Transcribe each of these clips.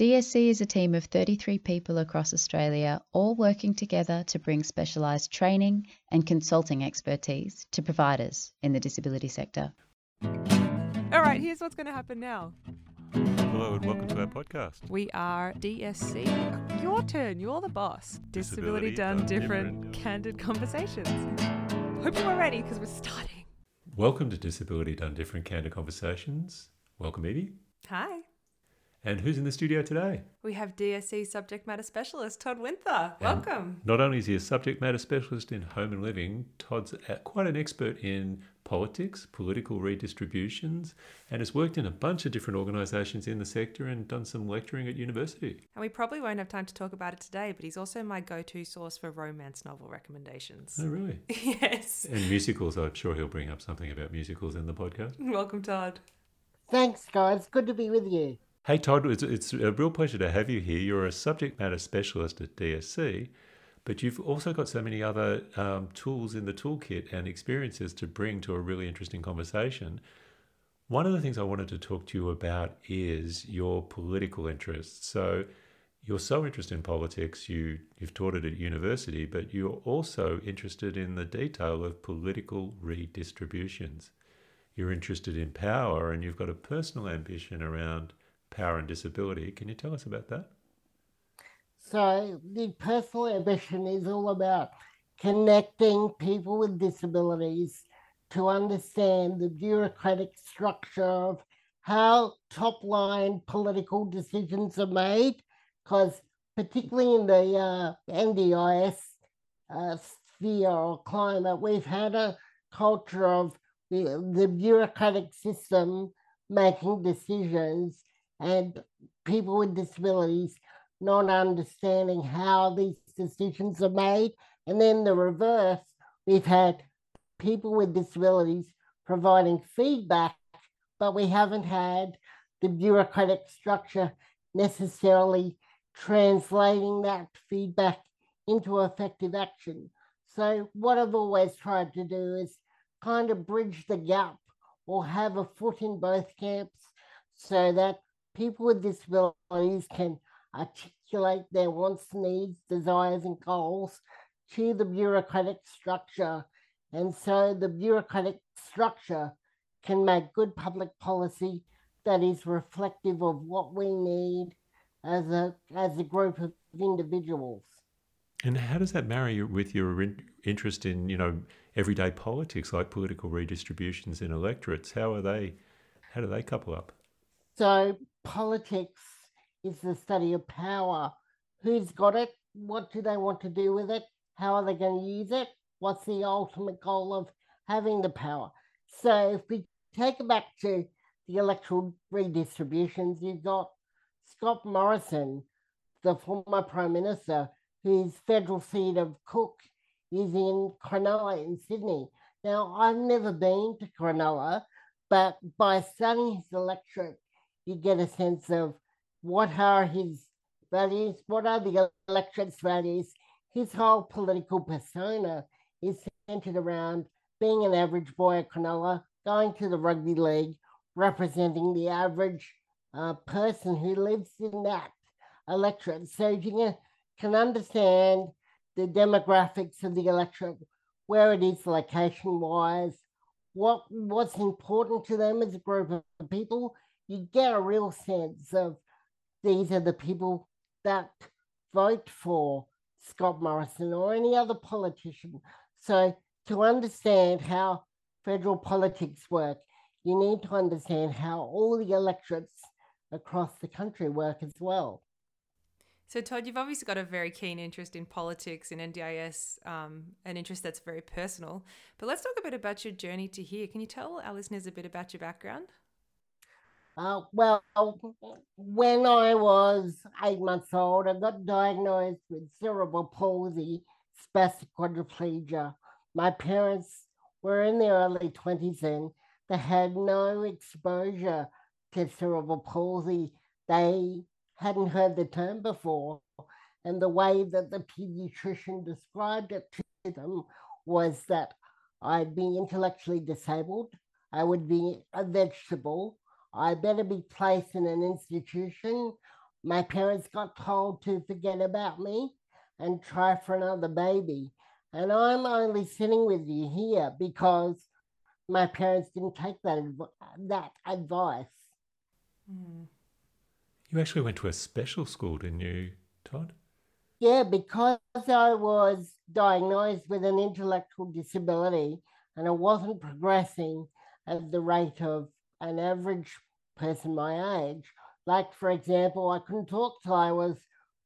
DSC is a team of 33 people across Australia, all working together to bring specialised training and consulting expertise to providers in the disability sector. All right, here's what's going to happen now. Hello and welcome to our podcast. We are DSC. Your turn. You're the boss. Disability, Disability done, Done different, Different. candid conversations. Hope you are ready because we're starting. Welcome to Disability Done Different Candid Conversations. Welcome, Evie. Hi. And who's in the studio today? We have DSC subject matter specialist Todd Winther. And Welcome. Not only is he a subject matter specialist in home and living, Todd's quite an expert in politics, political redistributions, and has worked in a bunch of different organisations in the sector and done some lecturing at university. And we probably won't have time to talk about it today, but he's also my go to source for romance novel recommendations. Oh, really? yes. And musicals, I'm sure he'll bring up something about musicals in the podcast. Welcome, Todd. Thanks, guys. Good to be with you. Hey, Todd, it's, it's a real pleasure to have you here. You're a subject matter specialist at DSC, but you've also got so many other um, tools in the toolkit and experiences to bring to a really interesting conversation. One of the things I wanted to talk to you about is your political interests. So, you're so interested in politics, you, you've taught it at university, but you're also interested in the detail of political redistributions. You're interested in power and you've got a personal ambition around power and disability. Can you tell us about that? So, the personal ambition is all about connecting people with disabilities to understand the bureaucratic structure of how top line political decisions are made. Because, particularly in the uh, NDIS uh, sphere or climate, we've had a culture of the, the bureaucratic system making decisions and people with disabilities not understanding how these decisions are made. And then the reverse, we've had people with disabilities providing feedback, but we haven't had the bureaucratic structure necessarily translating that feedback into effective action. So, what I've always tried to do is kind of bridge the gap or have a foot in both camps so that people with disabilities can articulate their wants, needs, desires, and goals to the bureaucratic structure. And so the bureaucratic structure can make good public policy that is reflective of what we need as a as a group of individuals. And how does that marry with your interest in, you know, everyday politics like political redistributions in electorates? How are they? How do they couple up? So politics is the study of power. Who's got it? What do they want to do with it? How are they going to use it? What's the ultimate goal of having the power? So if we take it back to the electoral redistributions, you've got Scott Morrison, the former Prime Minister, whose federal seat of Cook is in Cronulla in Sydney. Now, I've never been to Cronulla, but by studying his electorate, you get a sense of what are his values, what are the electorate's values. His whole political persona is centered around being an average boy at Cronulla, going to the rugby league, representing the average uh, person who lives in that electorate. So you can, understand the demographics of the electorate, where it is location wise, what what's important to them as a group of people. You get a real sense of these are the people that vote for Scott Morrison or any other politician. So to understand how federal politics work, you need to understand how all the electorates across the country work as well. So, Todd, you've obviously got a very keen interest in politics and NDIS, um, an interest that's very personal. But let's talk a bit about your journey to here. Can you tell our listeners a bit about your background? Uh, well, when I was eight months old, I got diagnosed with cerebral palsy, spastic quadriplegia. My parents were in their early 20s and they had no exposure to cerebral palsy. They hadn't heard the term before. And the way that the pediatrician described it to them was that I'd be intellectually disabled, I would be a vegetable, I better be placed in an institution my parents got told to forget about me and try for another baby. And I'm only sitting with you here because my parents didn't take that, that advice. Mm. You actually went to a special school, didn't you, Todd? Yeah, because I was diagnosed with an intellectual disability and I wasn't progressing at the rate of an average person my age. Like, for example, I couldn't talk till I was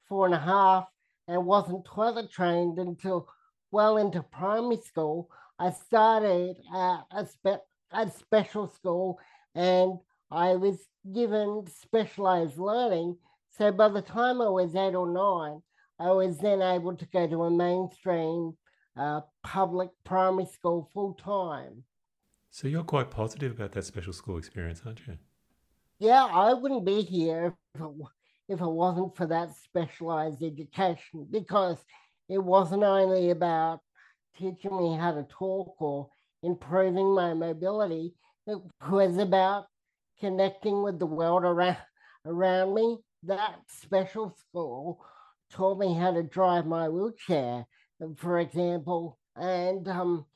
four and a half and wasn't toilet trained until well into primary school. I started at a, spe- a special school and I was given specialized learning. So by the time I was eight or nine, I was then able to go to a mainstream uh, public primary school full time. So you're quite positive about that special school experience, aren't you? Yeah, I wouldn't be here if it, if it wasn't for that specialized education because it wasn't only about teaching me how to talk or improving my mobility, it was about connecting with the world around, around me. That special school taught me how to drive my wheelchair, for example, and um,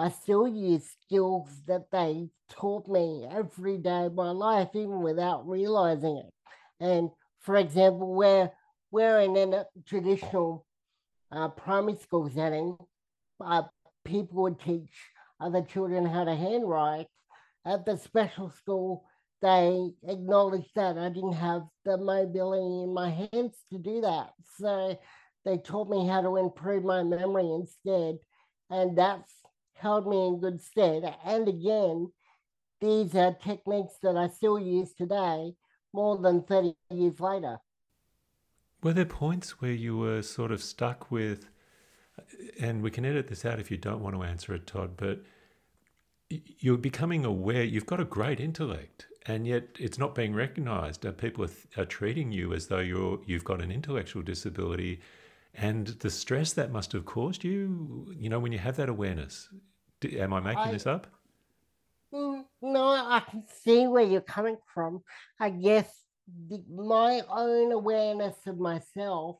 I still use skills that they taught me every day of my life, even without realizing it. And for example, where we're in a traditional uh, primary school setting, uh, people would teach other children how to handwrite. At the special school, they acknowledged that I didn't have the mobility in my hands to do that. So they taught me how to improve my memory instead. And that's held me in good stead. And again, these are techniques that I still use today, more than 30 years later. Were there points where you were sort of stuck with, and we can edit this out if you don't want to answer it, Todd, but you're becoming aware you've got a great intellect and yet it's not being recognized. Uh, people are, are treating you as though you're you've got an intellectual disability, and the stress that must have caused you. You know, when you have that awareness. Am I making I, this up? Mm, no, I can see where you're coming from. I guess the, my own awareness of myself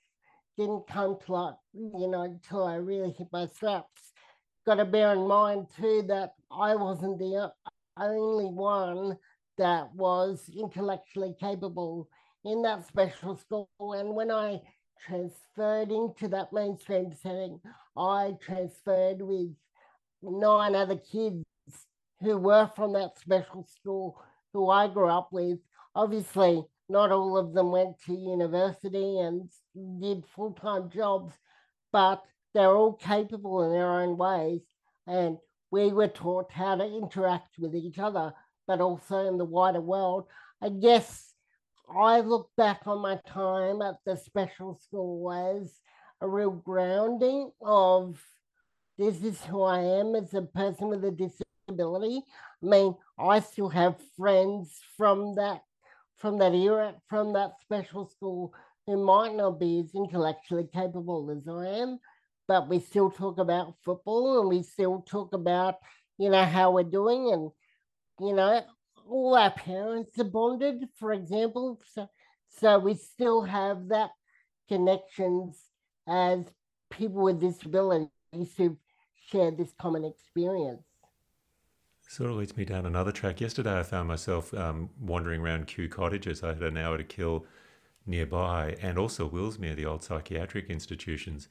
didn't come to like you know until I really hit my straps. Got to bear in mind too that I wasn't the only one that was intellectually capable in that special school. And when I transferred into that mainstream setting, I transferred with nine other kids who were from that special school who I grew up with. Obviously, not all of them went to university and did full time jobs, but they're all capable in their own ways. And we were taught how to interact with each other but also in the wider world. I guess I look back on my time at the special school as a real grounding of this is who I am as a person with a disability. I mean, I still have friends from that from that era, from that special school who might not be as intellectually capable as I am, but we still talk about football and we still talk about, you know, how we're doing and you know, all our parents are bonded, for example. So, so we still have that connections as people with disabilities who share this common experience. Sort of leads me down another track. Yesterday, I found myself um, wandering around Kew Cottages. I had an hour to kill nearby, and also Willsmere, the old psychiatric institutions.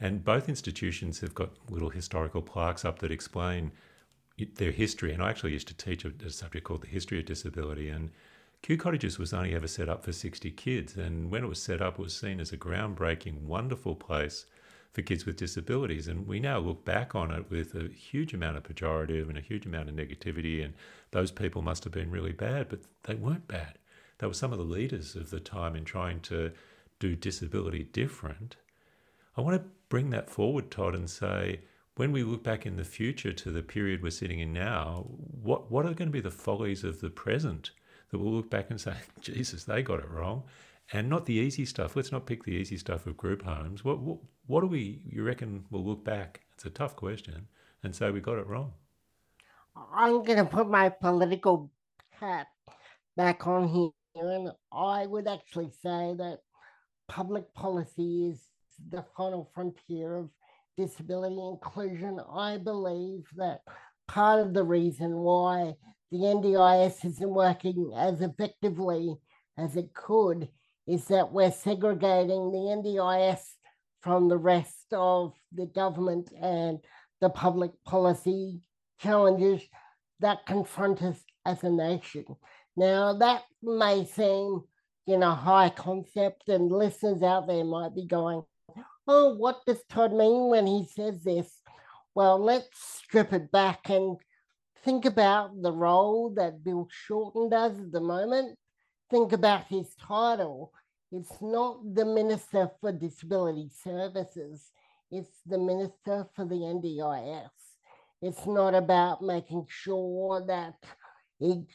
And both institutions have got little historical plaques up that explain their history. And I actually used to teach a, a subject called the history of disability. And Kew Cottages was only ever set up for 60 kids. And when it was set up, it was seen as a groundbreaking, wonderful place for kids with disabilities. And we now look back on it with a huge amount of pejorative and a huge amount of negativity. And those people must have been really bad, but they weren't bad. They were some of the leaders of the time in trying to do disability different. I want to bring that forward, Todd, and say, when we look back in the future to the period we're sitting in now, what, what are going to be the follies of the present that we'll look back and say, Jesus, they got it wrong? And not the easy stuff. Let's not pick the easy stuff of group homes. What, what, what do we, you reckon, we'll look back? It's a tough question and say we got it wrong. I'm going to put my political hat back on here. and I would actually say that public policy is the final frontier of disability inclusion. I believe that part of the reason why the NDIS isn't working as effectively as it could is that we're segregating the NDIS from the rest of the government and the public policy challenges that confront us as a nation. Now, that may seem, you know, high concept, and listeners out there might be going, oh, what does Todd mean when he says this? Well, let's strip it back and think about the role that Bill Shorten does at the moment. Think about his title. It's not the Minister for Disability Services, it's the Minister for the NDIS. It's not about making sure that each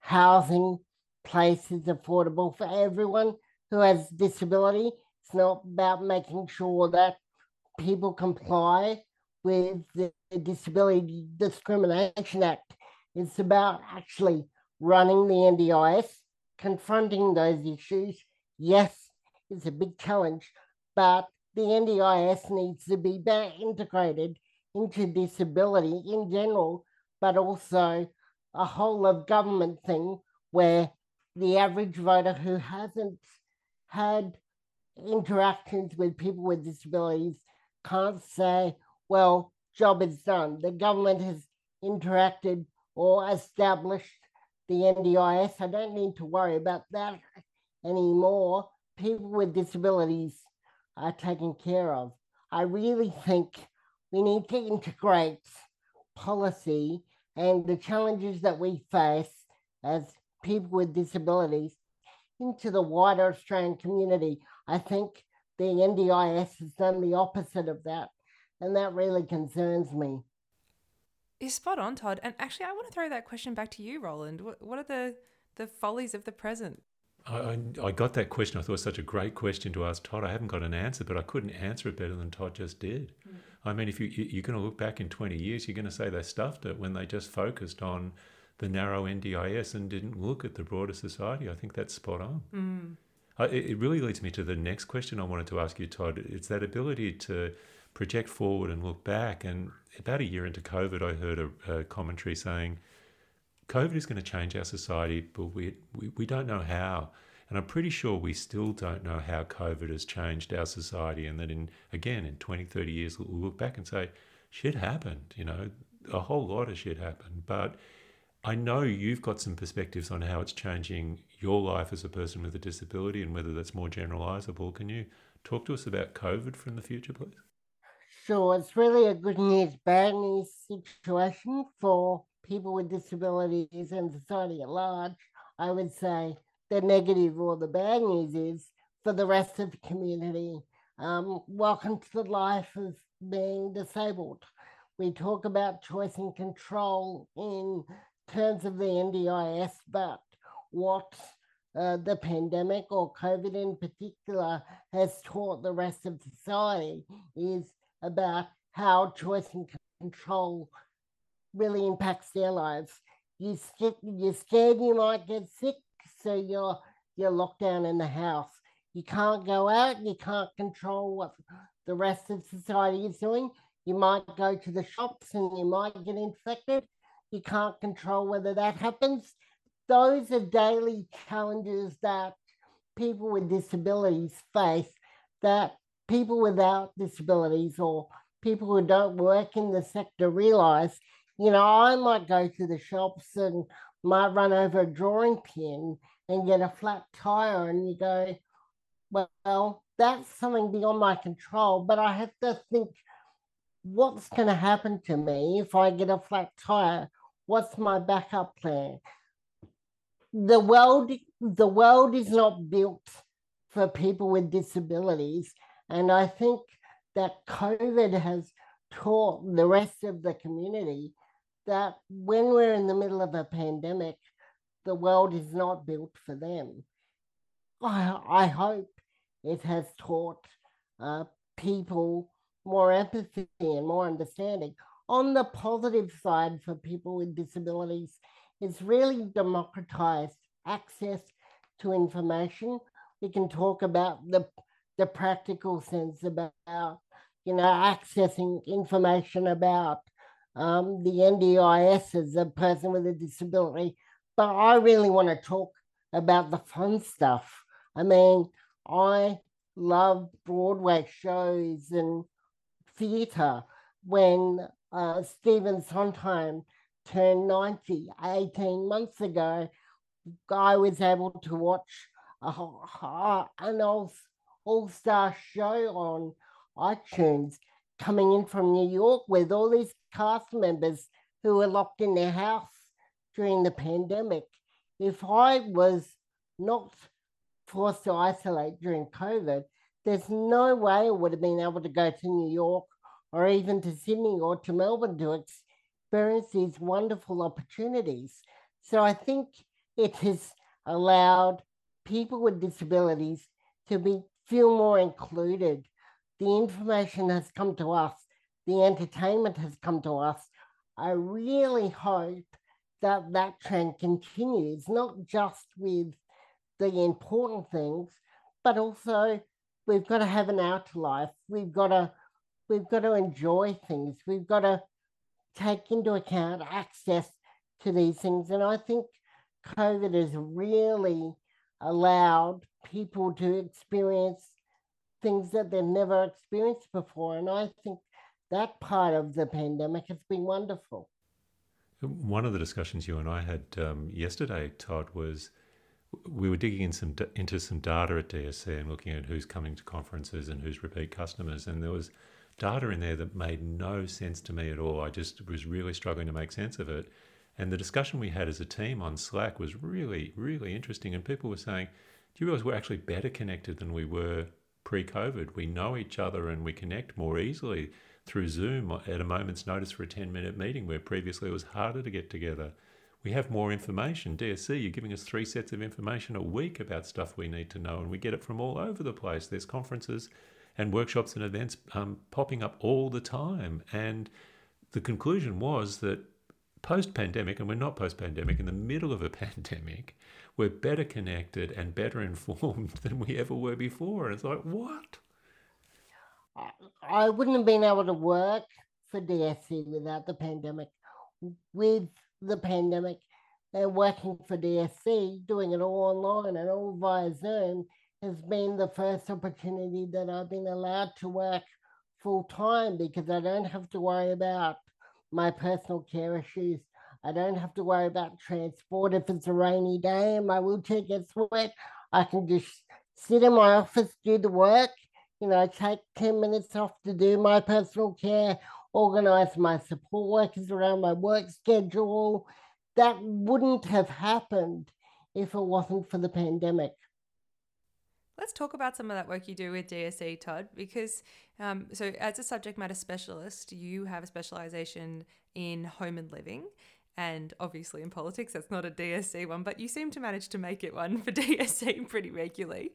housing place is affordable for everyone who has disability. It's not about making sure that people comply with the Disability Discrimination Act. It's about actually running the NDIS, confronting those issues, yes, it's a big challenge, but the NDIS needs to be better integrated into disability in general, but also a whole of government thing where the average voter who hasn't had interactions with people with disabilities can't say, well, job is done. The government has interacted or established the NDIS. I don't need to worry about that anymore. People with disabilities are taken care of. I really think we need to integrate policy and the challenges that we face as people with disabilities into the wider Australian community. I think the NDIS has done the opposite of that, and that really concerns me. You're spot on, Todd. And actually, I want to throw that question back to you, Roland. What, are the, the follies of the present? I, I got that question. I thought it was such a great question to ask Todd. I haven't got an answer, but I couldn't answer it better than Todd just did. Mm. I mean, if you, you're going to look back in 20 years, you're going to say they stuffed it when they just focused on the narrow NDIS and didn't look at the broader society. I think that's spot on. Mm. I, it really leads me to the next question I wanted to ask you, Todd. It's that ability to project forward and look back. And about a year into COVID, I heard a, a commentary saying, COVID is going to change our society, but we, we, we don't know how. And I'm pretty sure we still don't know how COVID has changed our society. And that in, again, in 20, 30 years, we'll look back and say, shit happened, you know, a whole lot of shit happened. But I know you've got some perspectives on how it's changing your life as a person with a disability and whether that's more generalizable. Can you talk to us about COVID from the future, please? Sure. It's really a good news, bad news situation for people with disabilities and society at large, I would say the negative or the bad news is for the rest of the community. Um, welcome to the life of being disabled. We talk about choice and control in terms of the NDIS, but what uh, the pandemic or COVID in particular has taught the rest of society is about how choice and control really impacts their lives. You sick, you're scared you might get sick, so you're you're locked down in the house. You can't go out. You can't control what the rest of society is doing. You might go to the shops and you might get infected. You can't control whether that happens. Those are daily challenges that people with disabilities face that people without disabilities or people who don't work in the sector realize you know, I might go to the shops and might run over a drawing pin and get a flat tire, and you go, well, that's something beyond my control, but I have to think what's going to happen to me if I get a flat tire? What's my backup plan? The world, the world is not built for people with disabilities. And I think that COVID has taught the rest of the community that when we're in the middle of a pandemic, the world is not built for them. I, I hope it has taught uh, people more empathy and more understanding. On the positive side, for people with disabilities, it's really democratized access to information. We can talk about the the practical sense about you know accessing information about um, the NDIS as a person with a disability. But I really want to talk about the fun stuff. I mean, I love Broadway shows and theatre. When uh, Stephen Sondheim turned 90 18 months ago, I was able to watch a, whole, a, an all, all-star show on iTunes coming in from New York with all these cast members who were locked in their house during the pandemic. If I was not forced to isolate during COVID, there's no way I would have been able to go to New York or even to Sydney or to Melbourne to experience these wonderful opportunities. So I think it has allowed people with disabilities to be feel more included. The information has come to us, the entertainment has come to us. I really hope that that trend continues, not just with the important things, but also we've got to have an outer life. We've got to we've got to enjoy things. We've got to take into account access to these things. And I think COVID has really allowed people to experience things that they've never experienced before. And I think that part of the pandemic has been wonderful. One of the discussions you and I had um, yesterday, Todd, was we were digging in some into some data at DSC and looking at who's coming to conferences and who's repeat customers, and there was data in there that made no sense to me at all. I just was really struggling to make sense of it. And the discussion we had as a team on Slack was really, really interesting. And people were saying, Do you realize we're actually better connected than we were pre COVID? We know each other and we connect more easily through Zoom at a moment's notice for a 10 minute meeting where previously it was harder to get together. We have more information. DSC, you're giving us three sets of information a week about stuff we need to know, and we get it from all over the place. There's conferences and workshops and events um, popping up all the time. And the conclusion was that post pandemic, and we're not post pandemic, in the middle of a pandemic, we're better connected and better informed than we ever were before. And it's like, what? I wouldn't have been able to work for DSC without the pandemic. With the pandemic and working for DSC, doing it all online and all via Zoom, has been the first opportunity that I've been allowed to work full time because I don't have to worry about my personal care issues. I don't have to worry about transport if it's a rainy day and my wheelchair gets wet. I can just sit in my office, do the work, you know, take 10 minutes off to do my personal care, organize my support workers around my work schedule. That wouldn't have happened if it wasn't for the pandemic. Let's talk about some of that work you do with DSC, Todd, because um, so as a subject matter specialist, you have a specialization in home and living and obviously in politics. That's not a DSC one, but you seem to manage to make it one for DSC pretty regularly.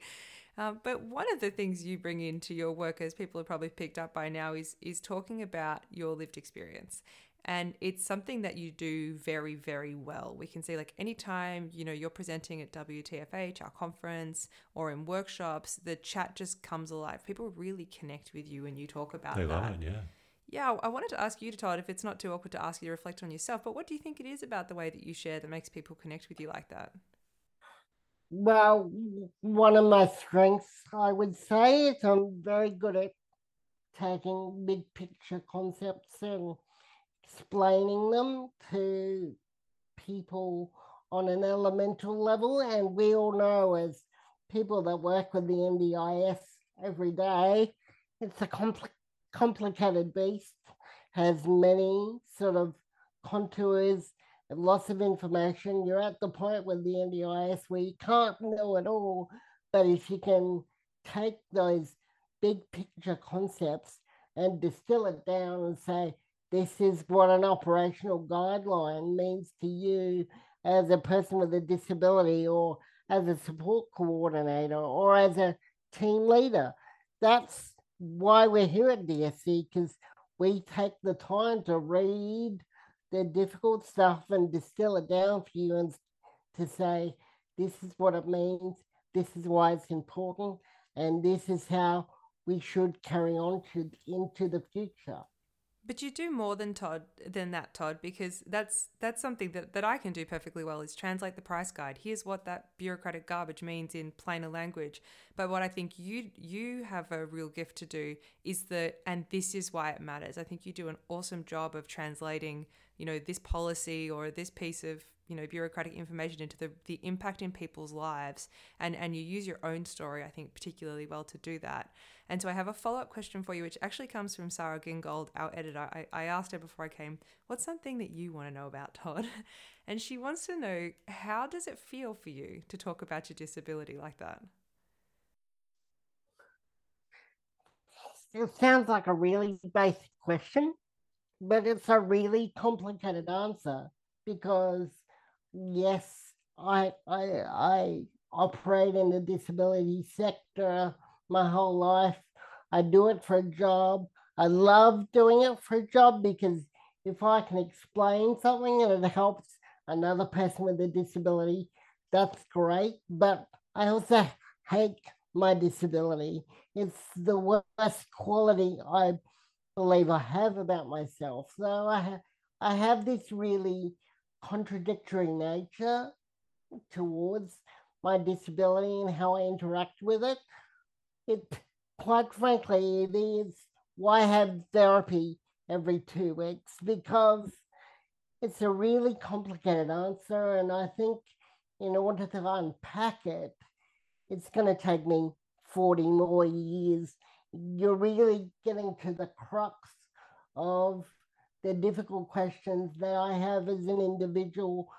Um, but one of the things you bring into your work, as people have probably picked up by now, is is talking about your lived experience and it's something that you do very very well we can see like anytime you know you're presenting at wtfh our conference or in workshops the chat just comes alive people really connect with you when you talk about they that learn, yeah yeah i wanted to ask you to todd if it's not too awkward to ask you to reflect on yourself but what do you think it is about the way that you share that makes people connect with you like that well one of my strengths i would say is i'm very good at taking big picture concepts and explaining them to people on an elemental level. And we all know, as people that work with the NDIS every day, it's a compl- complicated beast, has many sort of contours, lots of information. You're at the point with the NDIS where you can't know it all, but if you can take those big picture concepts and distill it down and say, this is what an operational guideline means to you as a person with a disability or as a support coordinator or as a team leader. That's why we're here at DSC because we take the time to read the difficult stuff and distill it down for you and to say, this is what it means, this is why it's important, and this is how we should carry on to into the future. But you do more than Todd than that, Todd, because that's that's something that, that I can do perfectly well is translate the price guide. Here's what that bureaucratic garbage means in plainer language. But what I think you you have a real gift to do is the and this is why it matters. I think you do an awesome job of translating, you know, this policy or this piece of you know bureaucratic information into the, the impact in people's lives and and you use your own story i think particularly well to do that. And so i have a follow-up question for you which actually comes from sarah gingold our editor. I, I asked her before i came what's something that you want to know about todd? And she wants to know how does it feel for you to talk about your disability like that? It sounds like a really basic question but it's a really complicated answer because yes, I I I operate in the disability sector my whole life. I do it for a job. I love doing it for a job because if I can explain something and it helps another person with a disability, that's great. But I also hate my disability. It's the worst quality I believe I have about myself. So I have I have this really contradictory nature towards my disability and how I interact with it. It, quite frankly, it is why have therapy every two weeks because it's a really complicated answer. And I think in order to unpack it, it's going to take me 40 more years. You're really getting to the crux of the difficult questions that I have as an individual.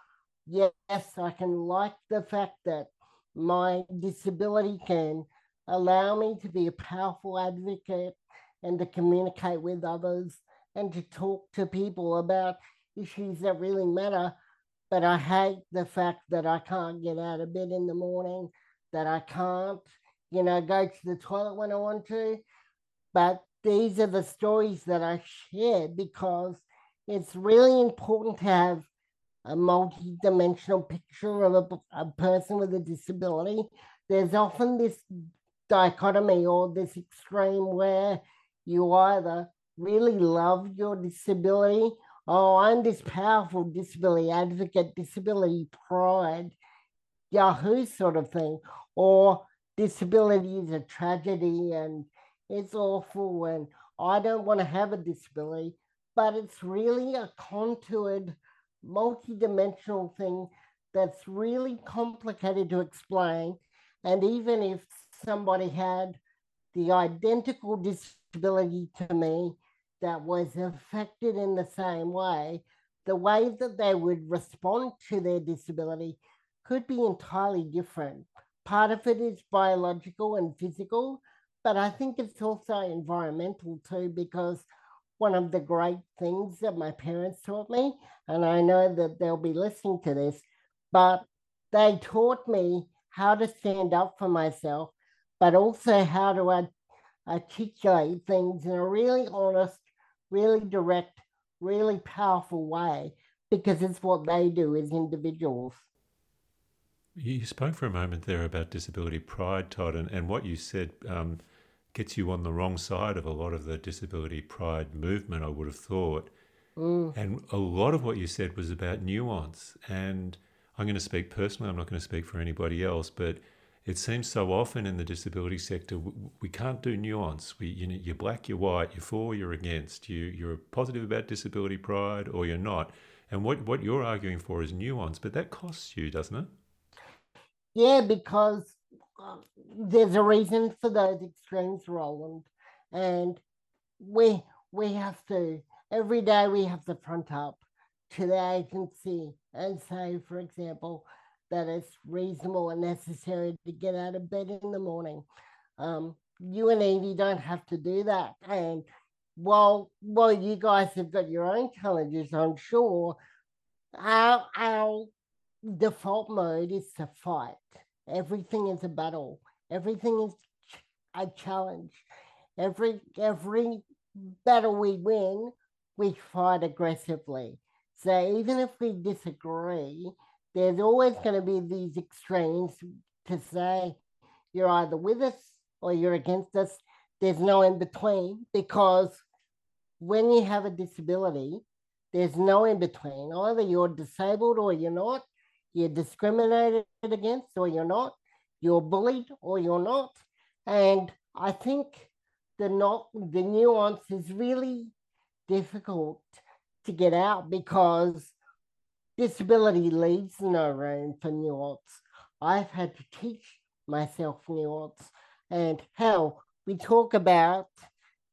Yes, I can like the fact that my disability can allow me to be a powerful advocate and to communicate with others and to talk to people about issues that really matter. But I hate the fact that I can't get out of bed in the morning, that I can't, you know, go to the toilet when I want to. But these are the stories that I share because it's really important to have a multi-dimensional picture of a, a person with a disability. There's often this dichotomy or this extreme where you either really love your disability, oh, I'm this powerful disability advocate, disability pride, Yahoo sort of thing, or disability is a tragedy and it's awful and I don't want to have a disability, but it's really a contoured, multi-dimensional thing that's really complicated to explain. And even if somebody had the identical disability to me that was affected in the same way, the way that they would respond to their disability could be entirely different. Part of it is biological and physical, but I think it's also environmental too, because one of the great things that my parents taught me, and I know that they'll be listening to this, but they taught me how to stand up for myself, but also how to articulate things in a really honest, really direct, really powerful way, because it's what they do as individuals. You spoke for a moment there about disability pride, Todd, and, and what you said um, gets you on the wrong side of a lot of the disability pride movement, I would have thought. Mm. And a lot of what you said was about nuance. And I'm going to speak personally, I'm not going to speak for anybody else, but it seems so often in the disability sector we can't do nuance. We, you know, you're black, you're white, you're for, you're against. You, you're positive about disability pride, or you're not. And what, what you're arguing for is nuance, but that costs you, doesn't it? Yeah, because there's a reason for those extremes, Roland, and we we have to every day we have to front up to the agency and say, for example, that it's reasonable and necessary to get out of bed in the morning. Um, you and Evie don't have to do that, and while while you guys have got your own challenges, I'm sure our our default mode is to fight Everything is a battle. Everything is a challenge. Every every battle we win, we fight aggressively. So even if we disagree, there's always going to be these extremes to say you're either with us or you're against us. There's no in between because when you have a disability, there's no in between. Either you're disabled or you're not. You're discriminated against or you're not. You're bullied or you're not. And I think the not the nuance is really difficult to get out because disability leaves no room for nuance. I've had to teach myself nuance and how we talk about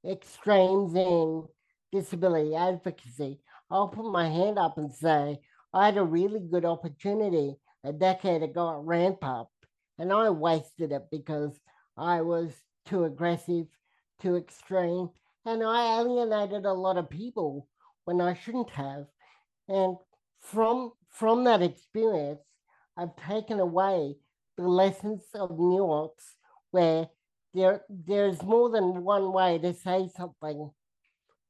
extremes in disability advocacy. I'll put my hand up and say, I had a really good opportunity a decade ago at Ramp Up, and I wasted it because I was too aggressive, too extreme, and I alienated a lot of people when I shouldn't have. And from from that experience, I've taken away the lessons of nuance where there there's more than one way to say something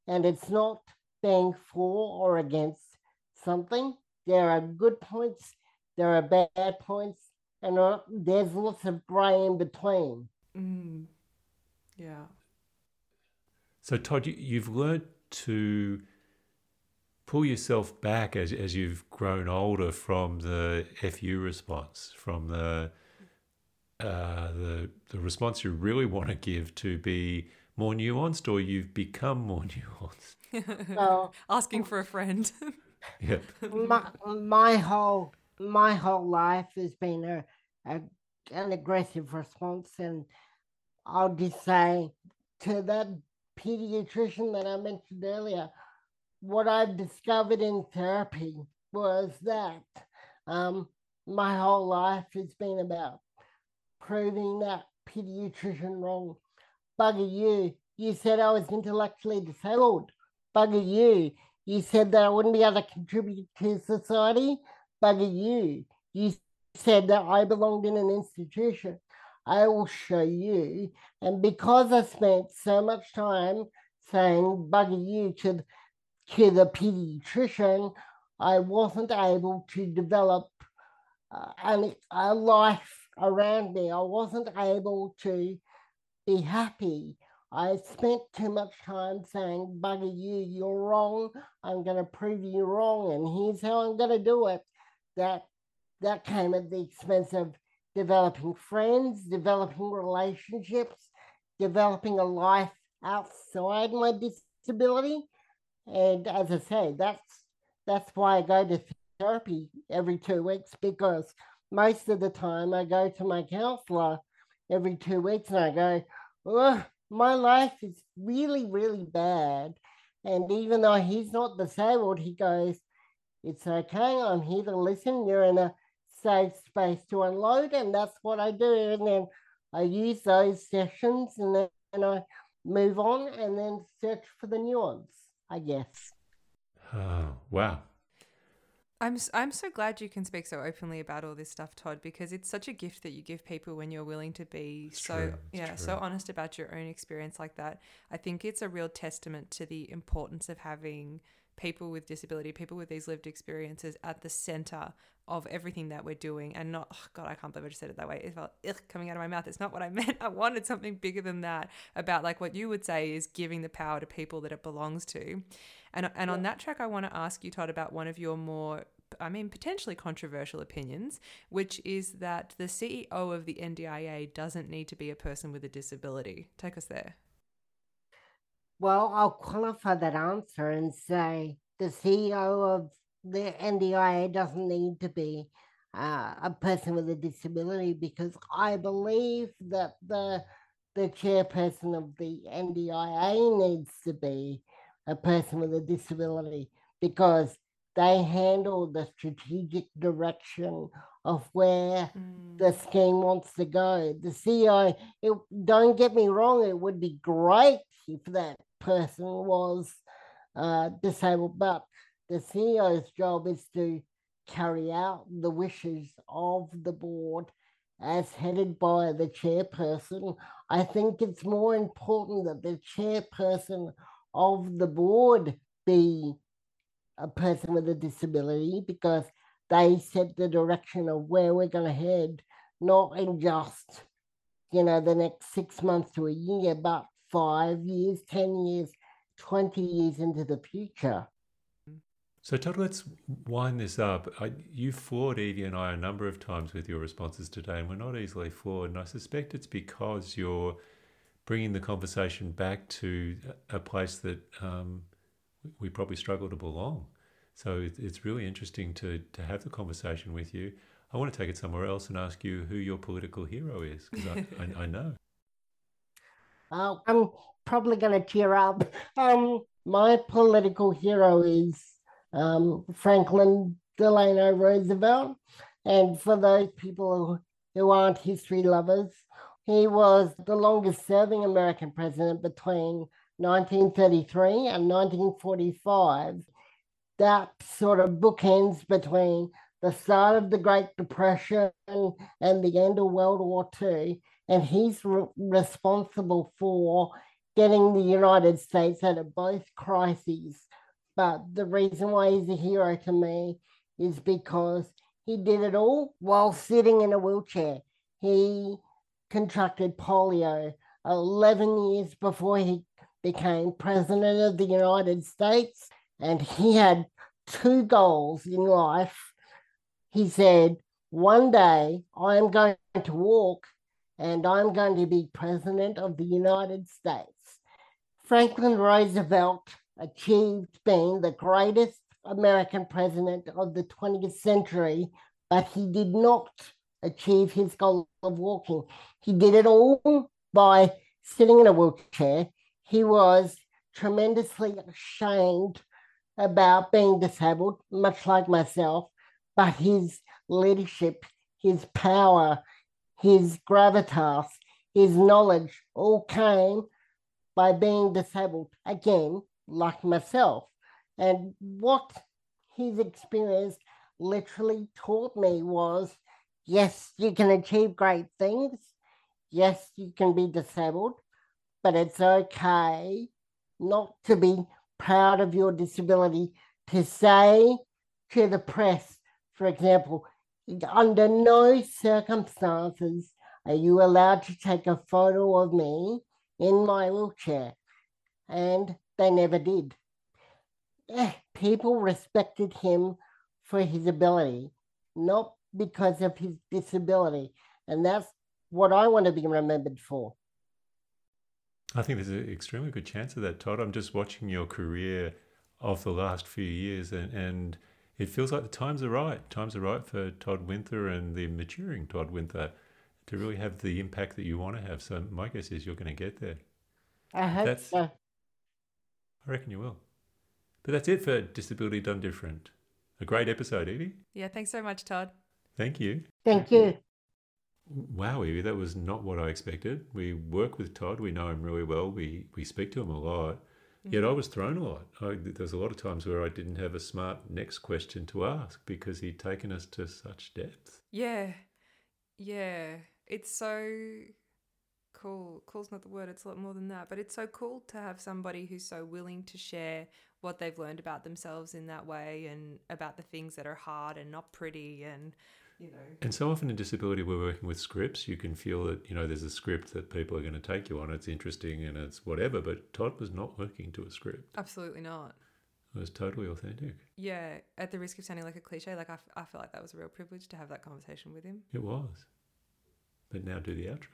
and it's not being for or against something there are good points there are bad points and uh, there's lots of gray in between mm. yeah so todd you, you've learned to pull yourself back as, as you've grown older from the FU response, from the uh, the the response you really want to give to be more nuanced, or you've become more nuanced? Well, Asking for a friend. My, my whole my whole life has been a, a an aggressive response, and I'll just say to that pediatrician that I mentioned earlier, what I've discovered in therapy was that um, my whole life has been about proving that pediatrician wrong. Bugger you, you said I was intellectually disabled. Bugger you, you said that I wouldn't be able to contribute to society. Bugger you, you said that I belonged in an institution. I will show you. And because I spent so much time saying bugger you to to the pediatrician, I wasn't able to develop uh, a life around me. I wasn't able to be happy. I spent too much time saying, Bugger you, you're wrong. I'm going to prove you wrong, and here's how I'm going to do it. That, that came at the expense of developing friends, developing relationships, developing a life outside my disability. And as I say, that's that's why I go to therapy every two weeks because most of the time I go to my counselor every two weeks and I go, oh, my life is really, really bad. And even though he's not disabled, he goes, it's okay. I'm here to listen. You're in a safe space to unload. And that's what I do. And then I use those sessions and then I move on and then search for the nuance. I guess. Oh, wow. I'm I'm so glad you can speak so openly about all this stuff, Todd, because it's such a gift that you give people when you're willing to be It's so yeah true. so honest about your own experience like that. I think it's a real testament to the importance of having people with disability, people with these lived experiences at the center of everything that we're doing, and not oh God, I can't believe I just said it that way. It felt ugh, coming out of my mouth. It's not what I meant. I wanted something bigger than that about like what you would say is giving the power to people that it belongs to. And and on that track, I want to ask you, Todd, about one of your more I mean, potentially controversial opinions, which is that the CEO of the NDIA doesn't need to be a person with a disability. Take us there. Well, I'll qualify that answer and say the CEO of the NDIA doesn't need to be uh, a person with a disability because I believe that the the chairperson of the NDIA needs to be a person with a disability because they handle the strategic direction of where Mm. the scheme wants to go. The CEO, it, don't get me wrong, it would be great if that person was uh, disabled, but the CEO's job is to carry out the wishes of the board as headed by the chairperson. I think it's more important that the chairperson of the board be a person with a disability because they set the direction of where we're going to head, not in just, you know, the next six months to a year, but five years, 10 years, 20 years into the future. So, Todd, let's wind this up. I, you floored Evie and I a number of times with your responses today, and we're not easily floored. And I suspect it's because you're bringing the conversation back to a place that um, we probably struggle to belong. So it, it's really interesting to, to have the conversation with you. I want to take it somewhere else and ask you who your political hero is, because I, I, I, know. Uh, I'm probably going to tear up. Um, my political hero is um, Franklin Delano Roosevelt. And for those people who aren't history lovers, he was the longest serving American president between 1933 and 1945. That sort of bookends between the start of the Great Depression and the end of World War II. And he's re- responsible for getting the United States out of both crises. But the reason why he's a hero to me is because he did it all while sitting in a wheelchair. He contracted polio 11 years before he became president of the United States. And he had two goals in life. He said, One day I'm going to walk and I'm going to be president of the United States. Franklin Roosevelt achieved being the greatest American president of the 20th century, but he did not achieve his goal of walking. He did it all by sitting in a wheelchair. He was tremendously ashamed about being disabled, much like myself, but his leadership, his power, his gravitas, his knowledge all came by being disabled, again, like myself. And what his experience literally taught me was yes, you can achieve great things. Yes, you can be disabled, but it's okay not to be proud of your disability, to say to the press, for example, under no circumstances are you allowed to take a photo of me in my wheelchair. And they never did. Eh, people respected him for his ability, not because of his disability. And that's what I want to be remembered for. I think there's an extremely good chance of that, Todd. I'm just watching your career of the last few years, and, and it feels like the times are right. Times are right for Todd Winther and the maturing Todd Winther to really have the impact that you want to have. So my guess is you're going to get there. I hope that's, so. I reckon you will. But that's it for Disability Done Different. A great episode, Evie. Yeah, thanks so much, Todd. Thank you. Thank you. Wow, Evie, that was not what I expected. We work with Todd. We know him really well. We we speak to him a lot. Yet mm. I was thrown a lot. I, there's a lot of times where I didn't have a smart next question to ask because he'd taken us to such depth. Yeah, yeah. It's so cool. Cool's not the word. It's a lot more than that. But it's so cool to have somebody who's so willing to share what they've learned about themselves in that way and about the things that are hard and not pretty and you know. And so often in disability, we're working with scripts. You can feel that, you know, there's a script that people are going to take you on. It's interesting and it's whatever. But Todd was not working to a script. Absolutely not. It was totally authentic. Yeah. At the risk of sounding like a cliche, like I, f- I feel like that was a real privilege to have that conversation with him. It was. But now do the outro.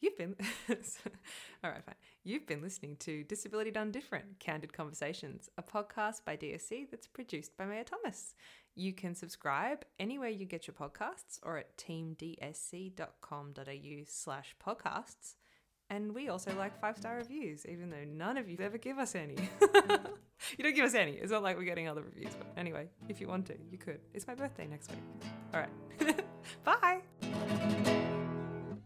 You've been, all right, fine. You've been listening to Disability Done Different Candid Conversations, a podcast by DSC that's produced by Maya Thomas. You can subscribe anywhere you get your podcasts or at teamdsc.com.au slash podcasts. And we also like five star reviews, even though none of you ever give us any. you don't give us any. It's not like we're getting other reviews. But anyway, if you want to, you could. It's my birthday next week. All right. Bye.